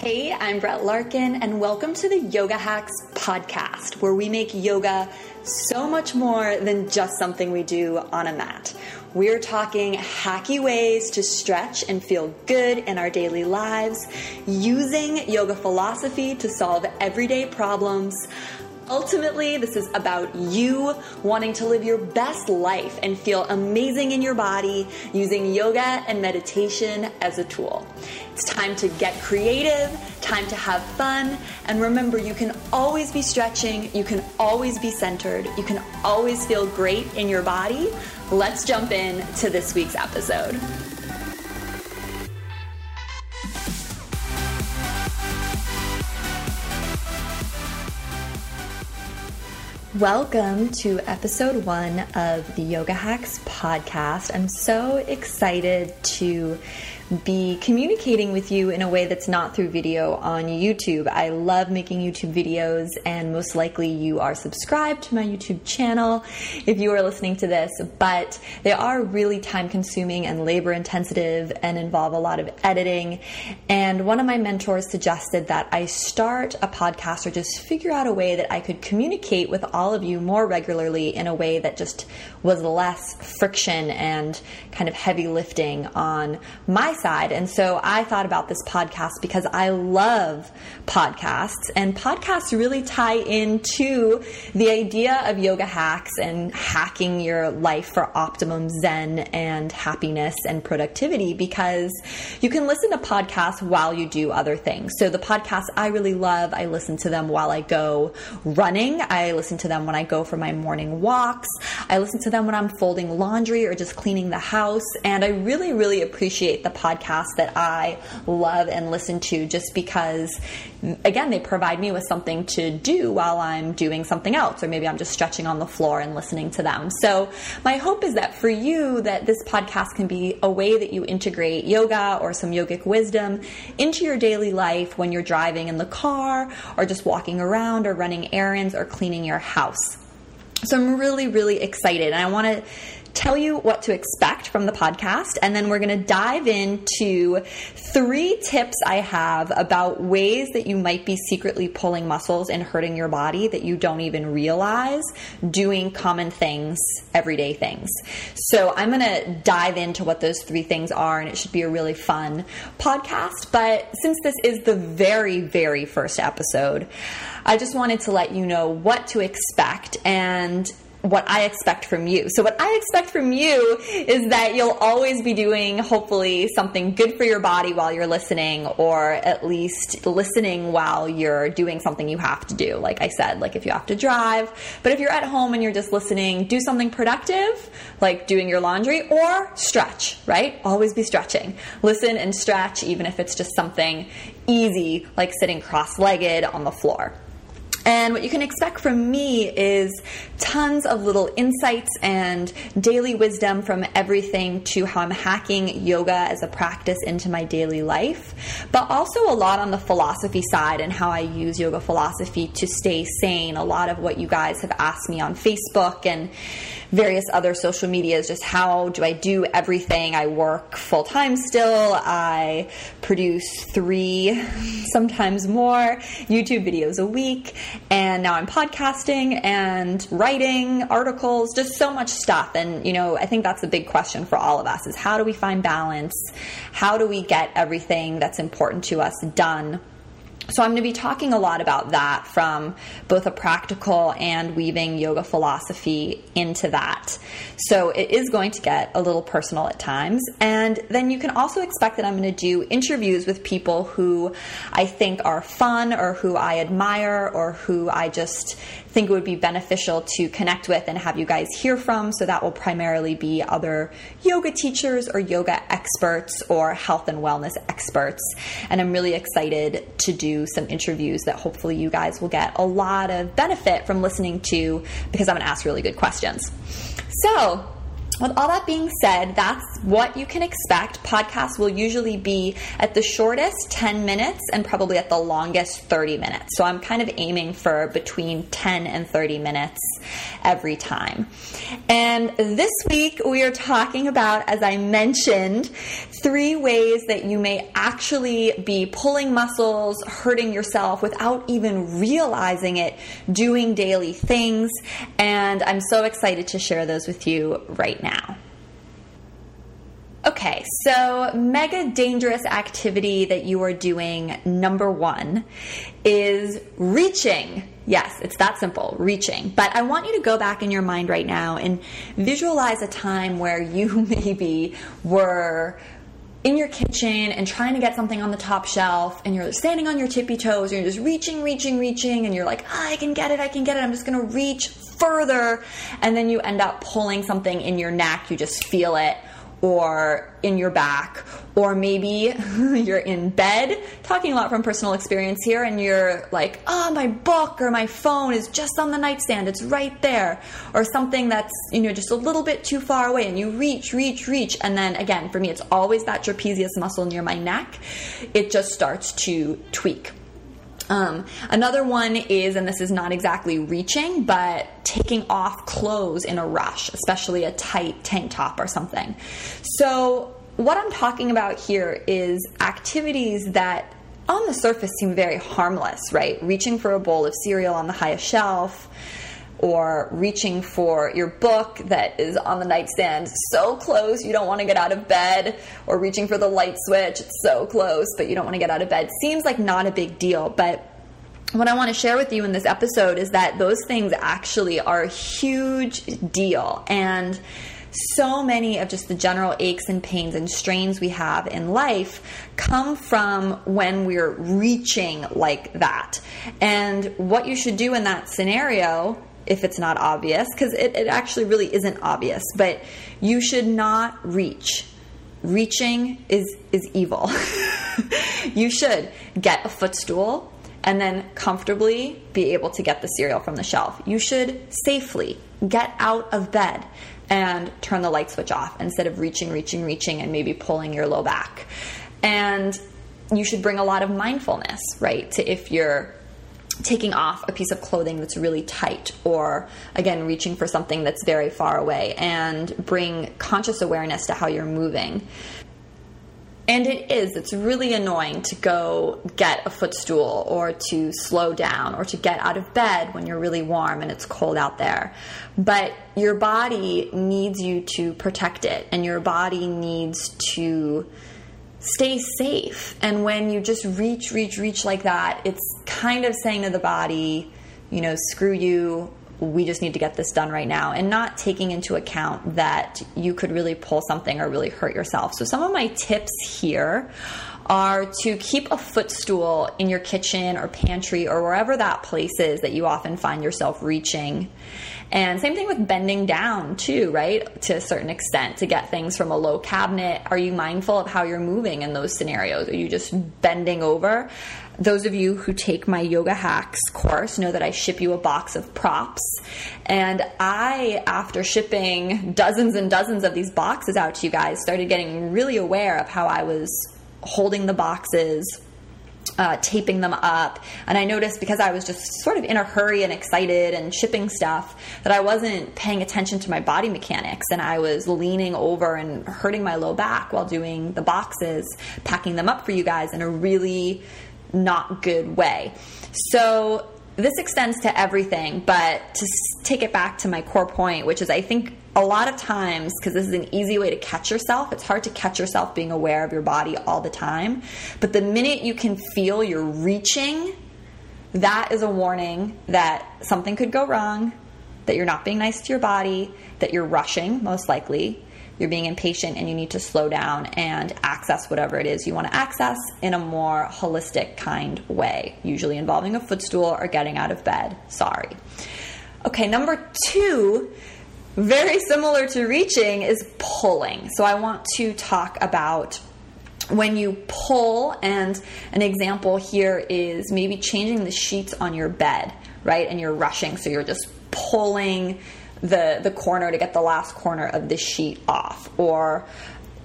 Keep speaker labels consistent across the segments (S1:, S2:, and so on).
S1: Hey, I'm Brett Larkin, and welcome to the Yoga Hacks podcast, where we make yoga so much more than just something we do on a mat. We're talking hacky ways to stretch and feel good in our daily lives, using yoga philosophy to solve everyday problems Ultimately, this is about you wanting to live your best life and feel amazing in your body using yoga and meditation as a tool. It's time to get creative, time to have fun, and remember you can always be stretching, you can always be centered, you can always feel great in your body. Let's jump in to this week's episode. Welcome to episode one of the Yoga Hacks podcast. I'm so excited to be communicating with you in a way that's not through video on YouTube. I love making YouTube videos, and most likely you are subscribed to my YouTube channel if you are listening to this, but they are really time consuming and labor intensive and involve a lot of editing. And one of my mentors suggested that I start a podcast or just figure out a way that I could communicate with all of you more regularly in a way that just was less friction and kind of heavy lifting on my side. And so I thought about this podcast because I love podcasts, and podcasts really tie into the idea of yoga hacks and hacking your life for optimum zen and happiness and productivity because you can listen to podcasts while you do other things. So the podcasts I really love, I listen to them while I go running, I listen to them when I go for my morning walks, I listen to them when I'm folding laundry or just cleaning the house, and I really, really appreciate the podcast podcasts that I love and listen to just because, again, they provide me with something to do while I'm doing something else, or maybe I'm just stretching on the floor and listening to them. So, my hope is that for you, that this podcast can be a way that you integrate yoga or some yogic wisdom into your daily life when you're driving in the car, or just walking around, or running errands, or cleaning your house. So I'm really, really excited. And I want to tell you what to expect from the podcast, and then we're going to dive into three tips I have about ways that you might be secretly pulling muscles and hurting your body that you don't even realize doing common things, everyday things. So I'm going to dive into what those three things are, and it should be a really fun podcast. But since this is the very, very first episode, I just wanted to let you know what to expect and what I expect from you. So, what I expect from you is that you'll always be doing, hopefully, something good for your body while you're listening, or at least listening while you're doing something you have to do. Like I said, like if you have to drive. But if you're at home and you're just listening, do something productive, like doing your laundry, or stretch, right? Always be stretching. Listen and stretch, even if it's just something easy, like sitting cross legged on the floor. And what you can expect from me is tons of little insights and daily wisdom from everything to how I'm hacking yoga as a practice into my daily life, but also a lot on the philosophy side and how I use yoga philosophy to stay sane. A lot of what you guys have asked me on Facebook and various other social medias just how do I do everything? I work full time still. I produce three, sometimes more YouTube videos a week. And now I'm podcasting and writing articles, just so much stuff. And, you know, I think that's the big question for all of us is how do we find balance? How do we get everything that's important to us done? So, I'm going to be talking a lot about that from both a practical and weaving yoga philosophy into that. So, it is going to get a little personal at times. And then you can also expect that I'm going to do interviews with people who I think are fun or who I admire or who I just think it would be beneficial to connect with and have you guys hear from. So that will primarily be other yoga teachers or yoga experts or health and wellness experts. And I'm really excited to do some interviews that hopefully you guys will get a lot of benefit from listening to because I'm going to ask really good questions. So, with all that being said, that's what you can expect. Podcasts will usually be at the shortest 10 minutes and probably at the longest 30 minutes. So I'm kind of aiming for between 10 and 30 minutes every time. And this week we are talking about, as I mentioned, three ways that you may actually be pulling muscles, hurting yourself without even realizing it, doing daily things. And I'm so excited to share those with you right now. Okay, so mega dangerous activity that you are doing, number one, is reaching. Yes, it's that simple, reaching. But I want you to go back in your mind right now and visualize a time where you maybe were in your kitchen and trying to get something on the top shelf and you're standing on your tippy toes and you're just reaching, reaching, reaching and you're like, oh, I can get it, I can get it, I'm just gonna reach further. And then you end up pulling something in your neck, you just feel it or in your back, or maybe you're in bed, talking a lot from personal experience here, and you're like, oh, my book or my phone is just on the nightstand, it's right there, or something that's, you know, just a little bit too far away, and you reach, reach, reach, and then again, for me, it's always that trapezius muscle near my neck, it just starts to tweak. Um, another one is, and this is not exactly reaching, but taking off clothes in a rush, especially a tight tank top or something. So, what I'm talking about here is activities that on the surface seem very harmless, right? Reaching for a bowl of cereal on the highest shelf, or reaching for your book that is on the nightstand so close you don't want to get out of bed, or reaching for the light switch, so close but you don't want to get out of bed. Seems like not a big deal, but what I want to share with you in this episode is that those things actually are a huge deal. And so many of just the general aches and pains and strains we have in life come from when we're reaching like that. And what you should do in that scenario if it's not obvious, because it, it actually really isn't obvious, but you should not reach. Reaching is is evil. you should get a footstool and then comfortably be able to get the cereal from the shelf. You should safely get out of bed and turn the light switch off instead of reaching, reaching, reaching, and maybe pulling your low back. And you should bring a lot of mindfulness, right, to if you're taking off a piece of clothing that's really tight or again reaching for something that's very far away and bring conscious awareness to how you're moving. And it is it's really annoying to go get a footstool or to slow down or to get out of bed when you're really warm and it's cold out there. But your body needs you to protect it and your body needs to stay safe. And when you just reach, reach, reach like that, it's kind of saying to the body, you know, screw you. We just need to get this done right now, and not taking into account that you could really pull something or really hurt yourself. So, some of my tips here are to keep a footstool in your kitchen or pantry or wherever that place is that you often find yourself reaching and same thing with bending down, too, right? To a certain extent, to get things from a low cabinet. Are you mindful of how you're moving in those scenarios? Are you just bending over? Those of you who take my yoga hacks course know that I ship you a box of props. And I, after shipping dozens and dozens of these boxes out to you guys, started getting really aware of how I was holding the boxes uh, taping them up. And I noticed because I was just sort of in a hurry and excited and shipping stuff that I wasn't paying attention to my body mechanics and I was leaning over and hurting my low back while doing the boxes, packing them up for you guys in a really not good way. So this extends to everything, but to take it back to my core point, which is I think a lot of times, because this is an easy way to catch yourself, it's hard to catch yourself being aware of your body all the time. But the minute you can feel you're reaching, that is a warning that something could go wrong, that you're not being nice to your body, that you're rushing, most likely, you're being impatient and you need to slow down and access whatever it is you want to access in a more holistic kind way, usually involving a footstool or getting out of bed. Sorry. Okay, number two, very similar to reaching, is pulling. So I want to talk about when you pull, and an example here is maybe changing the sheets on your bed, right? And you're rushing, so you're just pulling the the corner to get the last corner of the sheet off or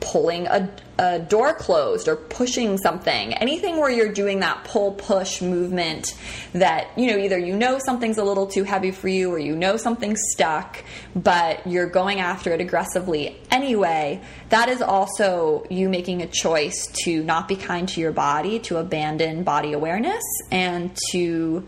S1: pulling a, a, door closed or pushing something. Anything where you're doing that pull push movement that you know either you know something's a little too heavy for you or you know something's stuck but you're going after it aggressively anyway that is also you making a choice to not be kind to your body to abandon body awareness and to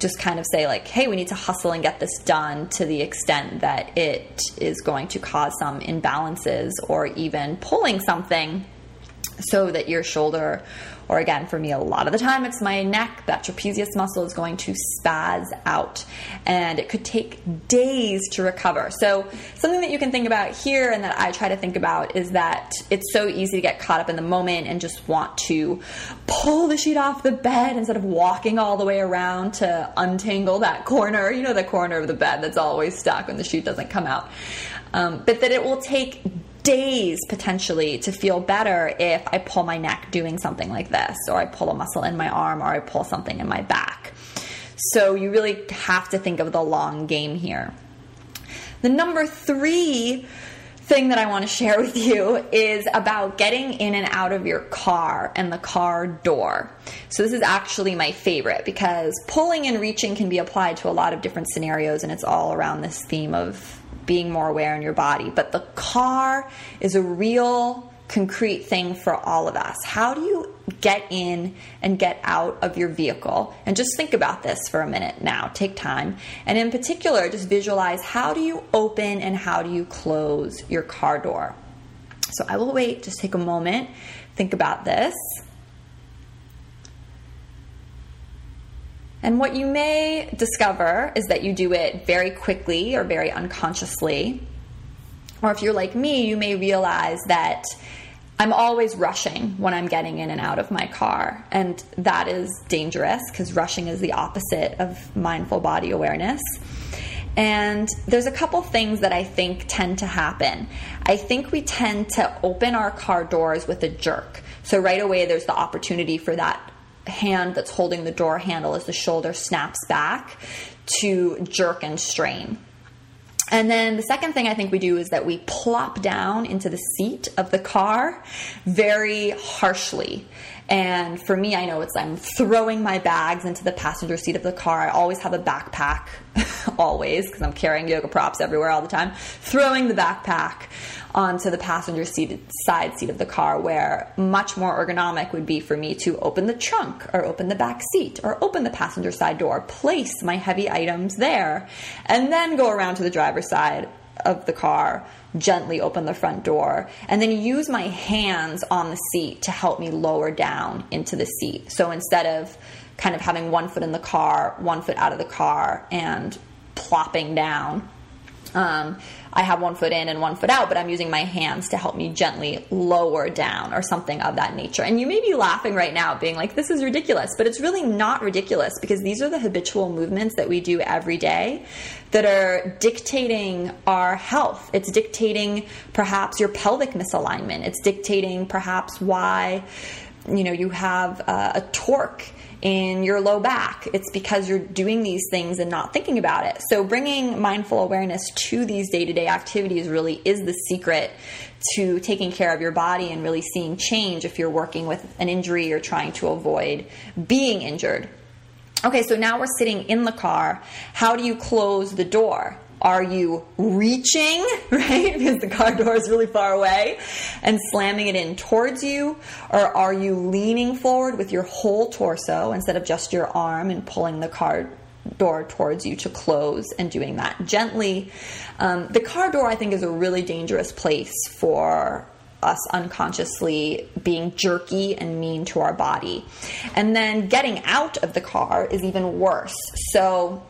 S1: just kind of say like hey we need to hustle and get this done to the extent that it is going to cause some imbalances or even pulling something so that your shoulder or again, for me, a lot of the time it's my neck. That trapezius muscle is going to spaz out and it could take days to recover. So, something that you can think about here and that I try to think about is that it's so easy to get caught up in the moment and just want to pull the sheet off the bed instead of walking all the way around to untangle that corner. You know, the corner of the bed that's always stuck when the sheet doesn't come out. Um, but that it will take days potentially to feel better if I pull my neck doing something like this, or I pull a muscle in my arm, or I pull something in my back. So you really have to think of the long game here. The number three thing that I want to share with you is about getting in and out of your car and the car door. So, this is actually my favorite because pulling and reaching can be applied to a lot of different scenarios, and it's all around this theme of being more aware in your body. But the car is a real concrete thing for all of us. How do you get in and get out of your vehicle? And just think about this for a minute now. Take time. And in particular, just visualize how do you open and how do you close your car door? So I will wait, just take a moment, think about this. And what you may discover is that you do it very quickly or very unconsciously. Or if you're like me, you may realize that I'm always rushing when I'm getting in and out of my car. And that is dangerous because rushing is the opposite of mindful body awareness. And there's a couple things that I think tend to happen. I think we tend to open our car doors with a jerk. So right away, there's the opportunity for that hand that's holding the door handle as the shoulder snaps back to jerk and strain. And then the second thing I think we do is that we plop down into the seat of the car very harshly. And for me, I know it's I'm throwing my bags into the passenger seat of the car. I always have a backpack, always, because I'm carrying yoga props everywhere all the time. Throwing the backpack onto the passenger seat side seat of the car where much more ergonomic would be for me to open the trunk or open the back seat or open the passenger side door place my heavy items there and then go around to the driver's side of the car gently open the front door and then use my hands on the seat to help me lower down into the seat. So instead of kind of having one foot in the car one foot out of the car and plopping down um, I have one foot in and one foot out, but I'm using my hands to help me gently lower down or something of that nature. And you may be laughing right now, being like, this is ridiculous, but it's really not ridiculous because these are the habitual movements that we do every day that are dictating our health. It's dictating perhaps your pelvic misalignment, it's dictating perhaps why you know you have uh, a torque in your low back. It's because you're doing these things and not thinking about it. So, bringing mindful awareness to these day to day activities really is the secret to taking care of your body and really seeing change if you're working with an injury or trying to avoid being injured. Okay, so now we're sitting in the car. How do you close the door? Are you reaching, right? Because the car door is really far away and slamming it in towards you? Or are you leaning forward with your whole torso instead of just your arm and pulling the car door towards you to close and doing that gently? Um, the car door, I think, is a really dangerous place for us unconsciously being jerky and mean to our body. And then getting out of the car is even worse. So,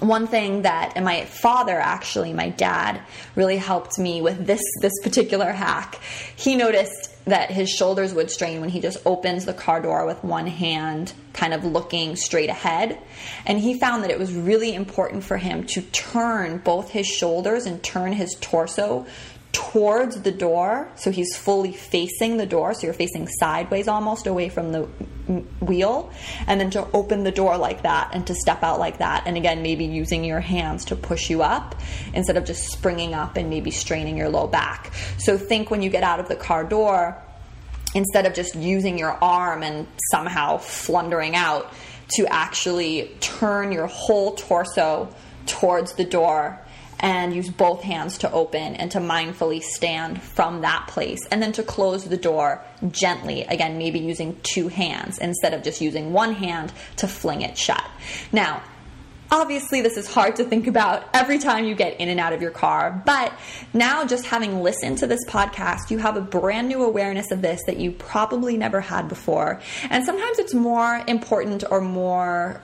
S1: one thing that and my father actually my dad really helped me with this this particular hack. He noticed that his shoulders would strain when he just opens the car door with one hand kind of looking straight ahead. And he found that it was really important for him to turn both his shoulders and turn his torso towards the door. So he's fully facing the door. So you're facing sideways almost away from the wheel. And then to open the door like that and to step out like that. And again, maybe using your hands to push you up instead of just springing up and maybe straining your low back. So think when you get out of the car door, instead of just using your arm and somehow flundering out, to actually turn your whole torso towards the door and use both hands to open and to mindfully stand from that place and then to close the door gently again maybe using two hands instead of just using one hand to fling it shut now Obviously, this is hard to think about every time you get in and out of your car, but now just having listened to this podcast, you have a brand new awareness of this that you probably never had before. And sometimes it's more important or more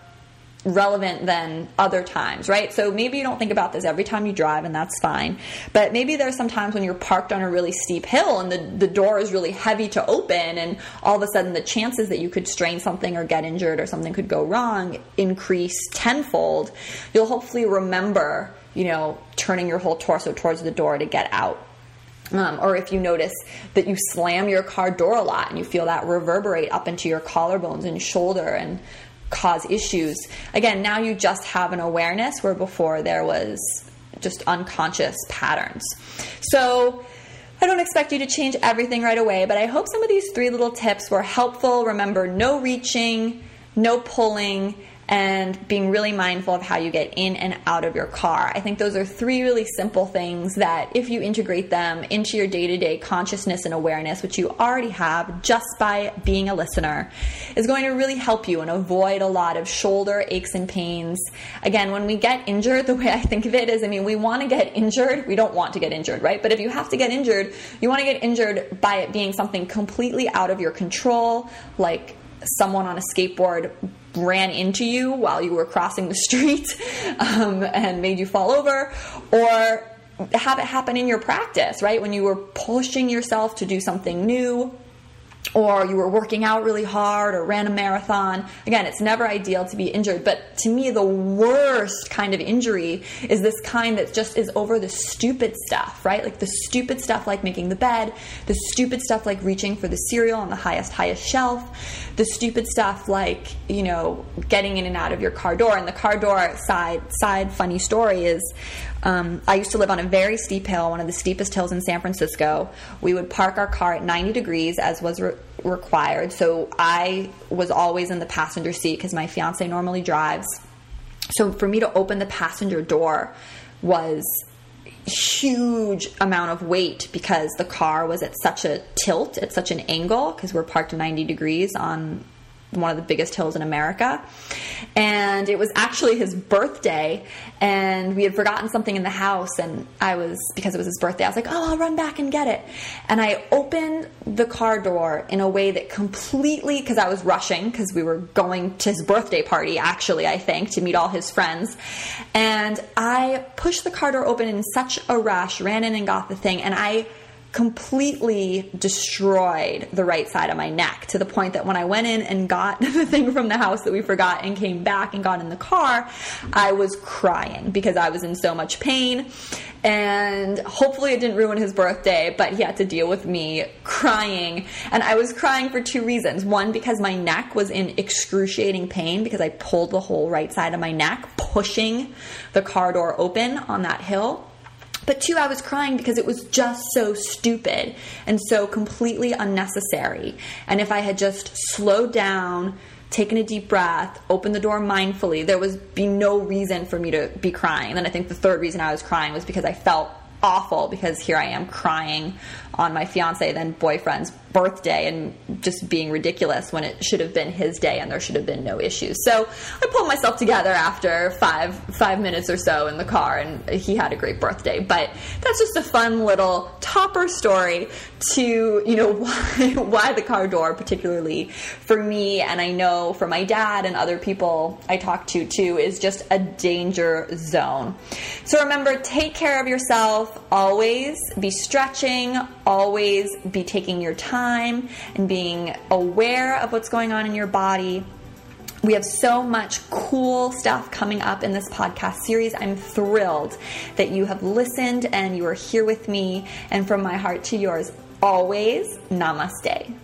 S1: relevant than other times, right? So maybe you don't think about this every time you drive, and that's fine. But maybe there's some times when you're parked on a really steep hill and the, the door is really heavy to open, and all of a sudden the chances that you could strain something or get injured or something could go wrong increase tenfold. You'll hopefully remember, you know, turning your whole torso towards the door to get out. Um, or if you notice that you slam your car door a lot and you feel that reverberate up into your collarbones and shoulder and cause issues. Again, now you just have an awareness where before there was just unconscious patterns. So, I don't expect you to change everything right away, but I hope some of these three little tips were helpful. Remember, no reaching, no pulling, and being really mindful of how you get in and out of your car. I think those are three really simple things that, if you integrate them into your day to day consciousness and awareness, which you already have just by being a listener, is going to really help you and avoid a lot of shoulder aches and pains. Again, when we get injured, the way I think of it is I mean, we want to get injured. We don't want to get injured, right? But if you have to get injured, you want to get injured by it being something completely out of your control, like someone on a skateboard ran into you while you were crossing the street um, and made you fall over, or have it happen in your practice, right? When you were pushing yourself to do something new or you were working out really hard or ran a marathon. Again, it's never ideal to be injured, but to me, the worst kind of injury is this kind that just is over the stupid stuff, right? Like the stupid stuff like making the bed, the stupid stuff like reaching for the cereal on the highest, highest shelf, the stupid stuff like, you know, getting in and out of your car door. And the car door side, side funny story is um, I used to live on a very steep hill, one of the steepest hills in San Francisco. We would park our car at 90 degrees, as was re- required. So I was always in the passenger seat because my fiance normally drives. So for me to open the passenger door was huge amount of weight because the car was at such a tilt, at such an angle because we're parked 90 degrees on one of the biggest hills in America. And it was actually his birthday, and we had forgotten something in the house. And I was, because it was his birthday, I was like, oh, I'll run back and get it. And I opened the car door in a way that completely, because I was rushing, because we were going to his birthday party, actually, I think, to meet all his friends. And I pushed the car door open in such a rush, ran in and got the thing, and I completely destroyed the right side of my neck to the point that when I went in and got the thing from the house that we forgot and came back and got in the car, I was crying because I was in so much pain. And hopefully it didn't ruin his birthday, but he had to deal with me crying. And I was crying for two reasons. One, because my neck was in excruciating pain because I pulled the whole right side of my neck, pushing the car door open on that hill. But two, I was crying because it was just so stupid and so completely unnecessary. And if I had just slowed down, taken a deep breath, opened the door mindfully, there would be no reason for me to be crying. And I think the third reason I was crying was because I felt awful because here I am crying on my fiance then boyfriend's birthday and just being ridiculous when it should have been his day and there should have been no issues. So I pulled myself together after five five minutes or so in the car and he had a great birthday. But that's just a fun little topper story to, you know, why why the car door particularly for me and I know for my dad and other people I talk to too is just a danger zone. So remember take care of yourself always, be stretching, always be taking your time and being aware of what's going on in your body. We have so much cool stuff coming up in this podcast series. I'm thrilled that you have listened and you are here with me. And from my heart to yours, always, namaste.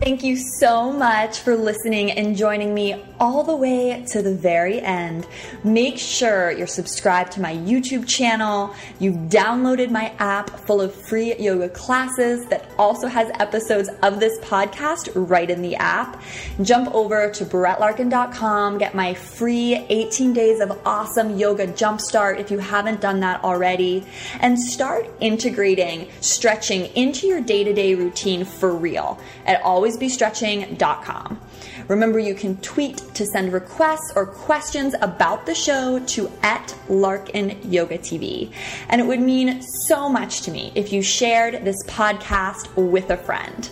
S1: Thank you so much for listening and joining me all the way to the very end. Make sure you're subscribed to my YouTube channel. You've downloaded my app full of free yoga classes that also has episodes of this podcast right in the app. Jump over to brettlarkin.com, get my free 18 days of awesome yoga jumpstart if you haven't done that already, and start integrating stretching into your day to day routine for real at alwaysbestretching.com. Remember, you can tweet to send requests or questions about the show to at Larkin Yoga TV. And it would mean so much to me if you shared this podcast with a friend.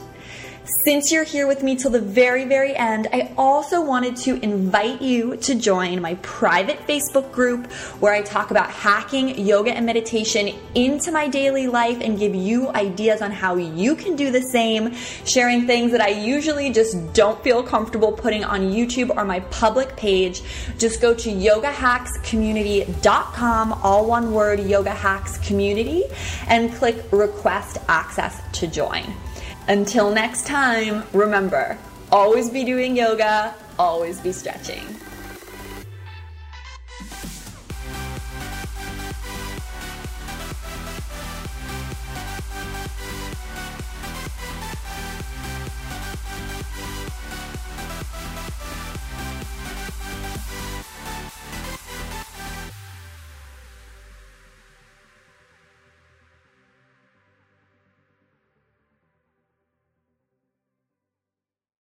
S1: Since you're here with me till the very, very end, I also wanted to invite you to join my private Facebook group where I talk about hacking yoga and meditation into my daily life and give you ideas on how you can do the same, sharing things that I usually just don't feel comfortable putting on YouTube or my public page. Just go to yogahackscommunity.com, all one word, Yoga Hacks Community, and click request access to join. Until next time, remember always be doing yoga, always be stretching.